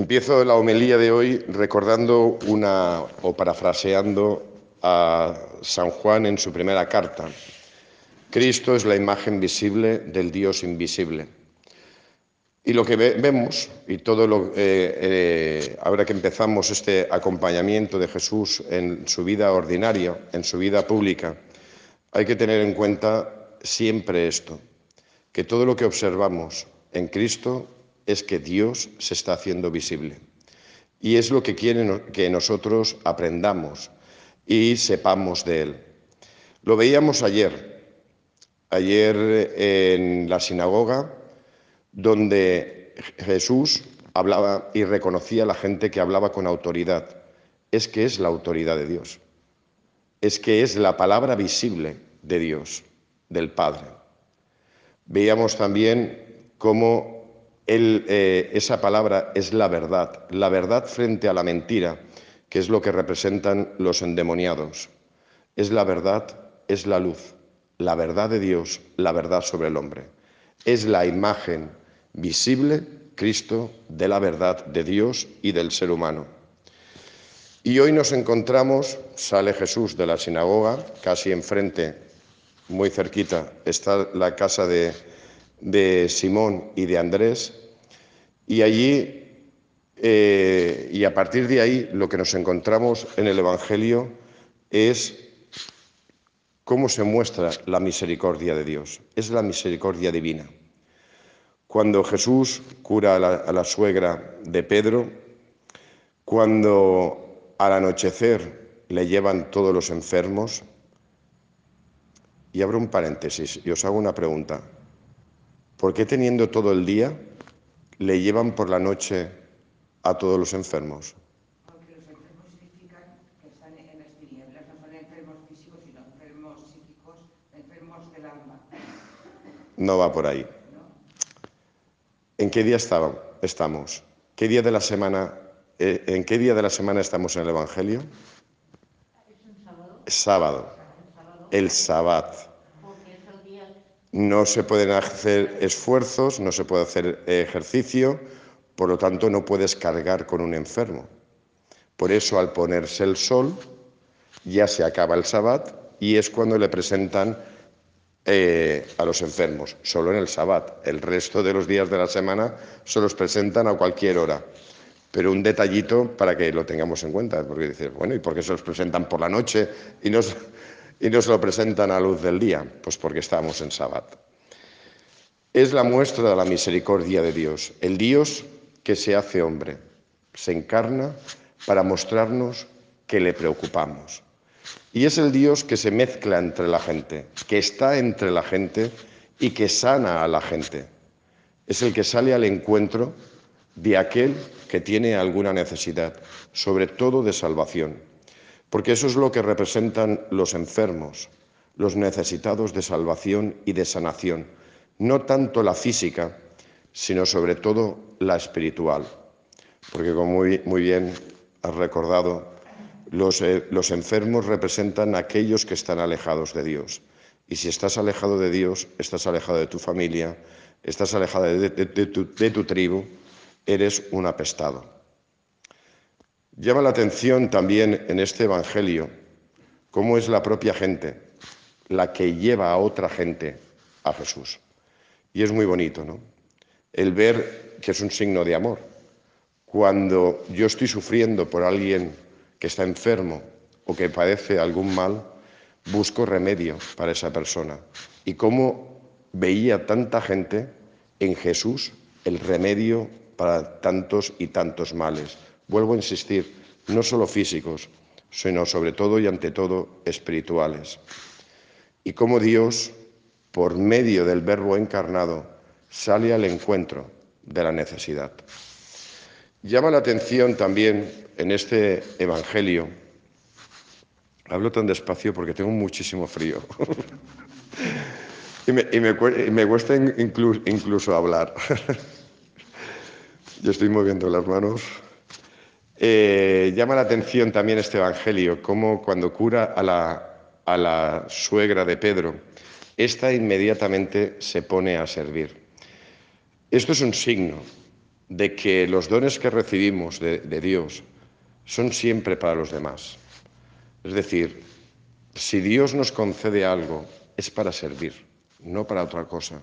Empiezo la homilía de hoy recordando una o parafraseando a San Juan en su primera carta. Cristo es la imagen visible del Dios invisible. Y lo que vemos, y todo lo eh, eh, ahora que empezamos este acompañamiento de Jesús en su vida ordinaria, en su vida pública, hay que tener en cuenta siempre esto, que todo lo que observamos en Cristo es que Dios se está haciendo visible. Y es lo que quiere que nosotros aprendamos y sepamos de Él. Lo veíamos ayer, ayer en la sinagoga, donde Jesús hablaba y reconocía a la gente que hablaba con autoridad. Es que es la autoridad de Dios. Es que es la palabra visible de Dios, del Padre. Veíamos también cómo eh, esa palabra es la verdad, la verdad frente a la mentira, que es lo que representan los endemoniados. Es la verdad, es la luz, la verdad de Dios, la verdad sobre el hombre. Es la imagen visible, Cristo, de la verdad de Dios y del ser humano. Y hoy nos encontramos, sale Jesús de la sinagoga, casi enfrente, muy cerquita, está la casa de, de Simón y de Andrés, y allí, eh, y a partir de ahí, lo que nos encontramos en el Evangelio es cómo se muestra la misericordia de Dios. Es la misericordia divina. Cuando Jesús cura a la, a la suegra de Pedro, cuando al anochecer le llevan todos los enfermos, y abro un paréntesis y os hago una pregunta. ¿Por qué teniendo todo el día le llevan por la noche a todos los enfermos? Porque los enfermos significan que están en las tinieblas, no son enfermos físicos, sino enfermos psíquicos, enfermos del alma. No va por ahí. ¿En qué día estamos? ¿Qué día de la semana, eh, ¿En qué día de la semana estamos en el Evangelio? ¿Es un sábado? Sábado. El sábado no se pueden hacer esfuerzos, no se puede hacer ejercicio, por lo tanto no puedes cargar con un enfermo. Por eso al ponerse el sol ya se acaba el sabbat y es cuando le presentan eh, a los enfermos, solo en el sabbat. El resto de los días de la semana se los presentan a cualquier hora. Pero un detallito para que lo tengamos en cuenta, porque dices, bueno, ¿y por qué se los presentan por la noche y no, y nos lo presentan a luz del día? Pues porque estamos en Sabbat. Es la muestra de la misericordia de Dios, el Dios que se hace hombre, se encarna para mostrarnos que le preocupamos. Y es el Dios que se mezcla entre la gente, que está entre la gente y que sana a la gente. Es el que sale al encuentro de aquel que tiene alguna necesidad, sobre todo de salvación porque eso es lo que representan los enfermos, los necesitados de salvación y de sanación, no tanto la física, sino sobre todo la espiritual. Porque como muy, bien has recordado, los, eh, enfermos representan a aquellos que están alejados de Dios. Y si estás alejado de Dios, estás alejado de tu familia, estás alejado de tu tribu, eres un apestado. Llama la atención también en este Evangelio cómo es la propia gente la que lleva a otra gente a Jesús. Y es muy bonito, ¿no? El ver que es un signo de amor. Cuando yo estoy sufriendo por alguien que está enfermo o que padece algún mal, busco remedio para esa persona. Y cómo veía tanta gente en Jesús el remedio para tantos y tantos males. Vuelvo a insistir, no solo físicos, sino sobre todo y ante todo espirituales. Y cómo Dios, por medio del Verbo encarnado, sale al encuentro de la necesidad. Llama la atención también en este Evangelio, hablo tan despacio porque tengo muchísimo frío y, me, cuesta incluso hablar. Yo estoy moviendo las manos. Eh, llama la atención también este Evangelio, como cuando cura a la, a la suegra de Pedro, esta inmediatamente se pone a servir. Esto es un signo, de que los dones que recibimos de, de Dios son siempre para los demás. Es decir, si Dios nos concede algo, es para servir, no para otra cosa.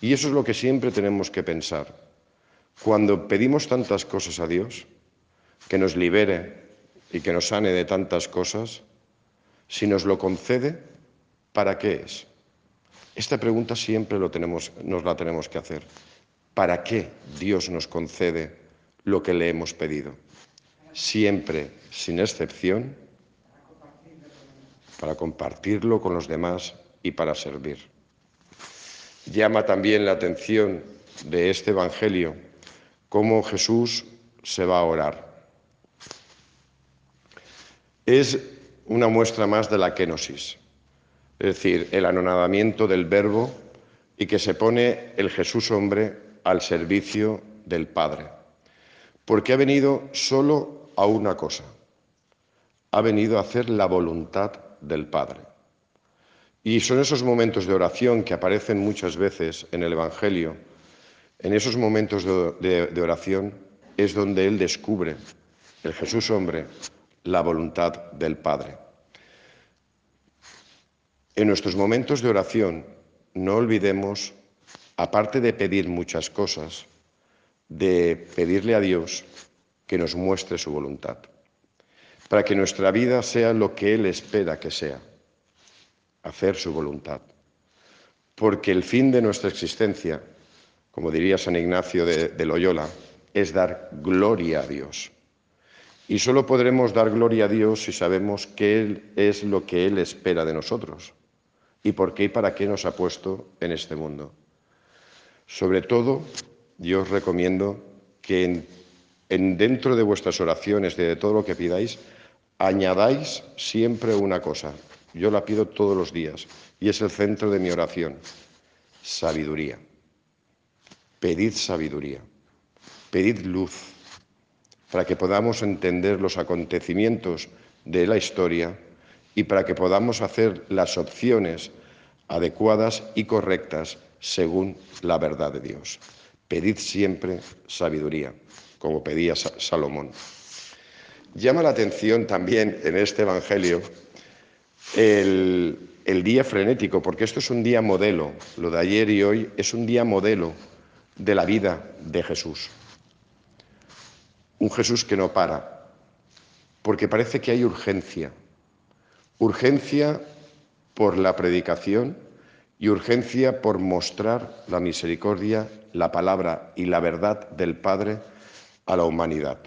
Y eso es lo que siempre tenemos que pensar. Cuando pedimos tantas cosas a Dios, que nos libere y que nos sane de tantas cosas, si nos lo concede, ¿para qué es? Esta pregunta siempre lo tenemos, nos la tenemos que hacer. ¿Para qué Dios nos concede lo que le hemos pedido? Siempre, sin excepción, para compartirlo con los demás y para servir. Llama también la atención de este Evangelio cómo Jesús se va a orar. Es una muestra más de la kenosis, es decir, el anonadamiento del verbo y que se pone el Jesús hombre al servicio del Padre, porque ha venido solo a una cosa, ha venido a hacer la voluntad del Padre. Y son esos momentos de oración que aparecen muchas veces en el Evangelio, en esos momentos de, oración es donde Él descubre, el Jesús hombre, la voluntad del Padre. En nuestros momentos de oración no olvidemos, aparte de pedir muchas cosas, de pedirle a Dios que nos muestre su voluntad, para que nuestra vida sea lo que Él espera que sea, hacer su voluntad. Porque el fin de nuestra existencia, como diría San Ignacio de, Loyola, es dar gloria a Dios. Y solo podremos dar gloria a Dios si sabemos que Él es lo que Él espera de nosotros y por qué y para qué nos ha puesto en este mundo. Sobre todo, yo os recomiendo que en, dentro de vuestras oraciones, de todo lo que pidáis, añadáis siempre una cosa. Yo la pido todos los días y es el centro de mi oración. Sabiduría. Pedid sabiduría. Pedid luz para que podamos entender los acontecimientos de la historia y para que podamos hacer las opciones adecuadas y correctas según la verdad de Dios. Pedid siempre sabiduría, como pedía Salomón. Llama la atención también en este Evangelio el, día frenético, porque esto es un día modelo, lo de ayer y hoy es un día modelo de la vida de Jesús. Un Jesús que no para, porque parece que hay urgencia. Urgencia por la predicación y urgencia por mostrar la misericordia, la palabra y la verdad del Padre a la humanidad.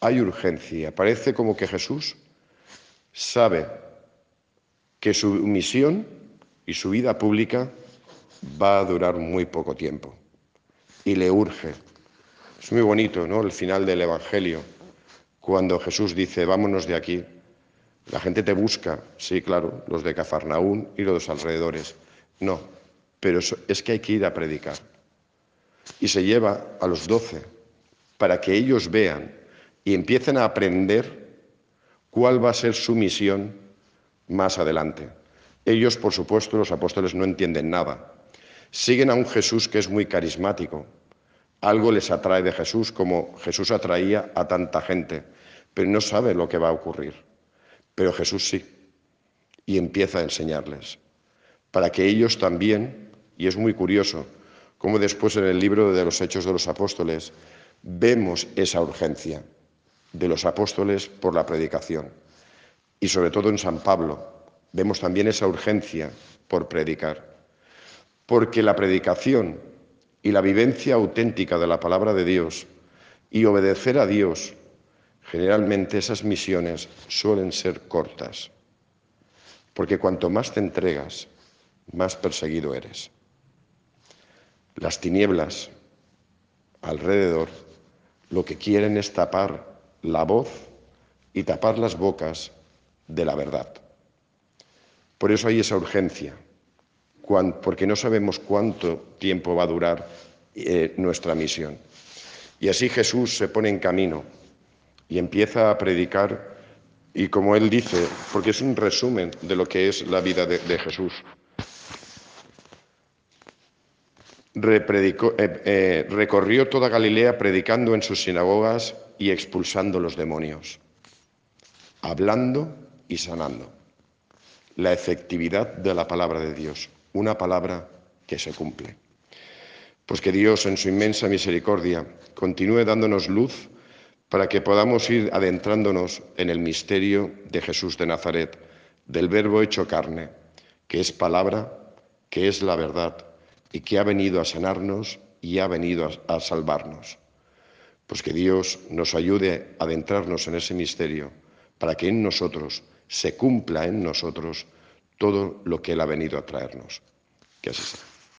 Hay urgencia. Parece como que Jesús sabe que su misión y su vida pública va a durar muy poco tiempo y le urge es muy bonito, ¿no? El final del Evangelio, cuando Jesús dice, vámonos de aquí. La gente te busca, sí, claro, los de Cafarnaún y los alrededores. No, pero es que hay que ir a predicar. Y se lleva a los doce para que ellos vean y empiecen a aprender cuál va a ser su misión más adelante. Ellos, por supuesto, los apóstoles no entienden nada. Siguen a un Jesús que es muy carismático, algo les atrae de Jesús, como Jesús atraía a tanta gente, pero no sabe lo que va a ocurrir. Pero Jesús sí, y empieza a enseñarles, para que ellos también, y es muy curioso, como después en el libro de los Hechos de los Apóstoles vemos esa urgencia de los apóstoles por la predicación. Y sobre todo en San Pablo vemos también esa urgencia por predicar. Porque la predicación y la vivencia auténtica de la palabra de Dios y obedecer a Dios, generalmente esas misiones suelen ser cortas, porque cuanto más te entregas, más perseguido eres. Las tinieblas alrededor lo que quieren es tapar la voz y tapar las bocas de la verdad. Por eso hay esa urgencia porque no sabemos cuánto tiempo va a durar eh, nuestra misión. Y así Jesús se pone en camino y empieza a predicar y como él dice, porque es un resumen de lo que es la vida de, Jesús. eh, eh, recorrió toda Galilea predicando en sus sinagogas y expulsando los demonios, hablando y sanando. La efectividad de la palabra de Dios, una palabra que se cumple. Pues que Dios en su inmensa misericordia continúe dándonos luz para que podamos ir adentrándonos en el misterio de Jesús de Nazaret, del Verbo hecho carne, que es palabra, que es la verdad y que ha venido a sanarnos y ha venido a, salvarnos. Pues que Dios nos ayude a adentrarnos en ese misterio para que en nosotros se cumpla en nosotros todo lo que Él ha venido a traernos.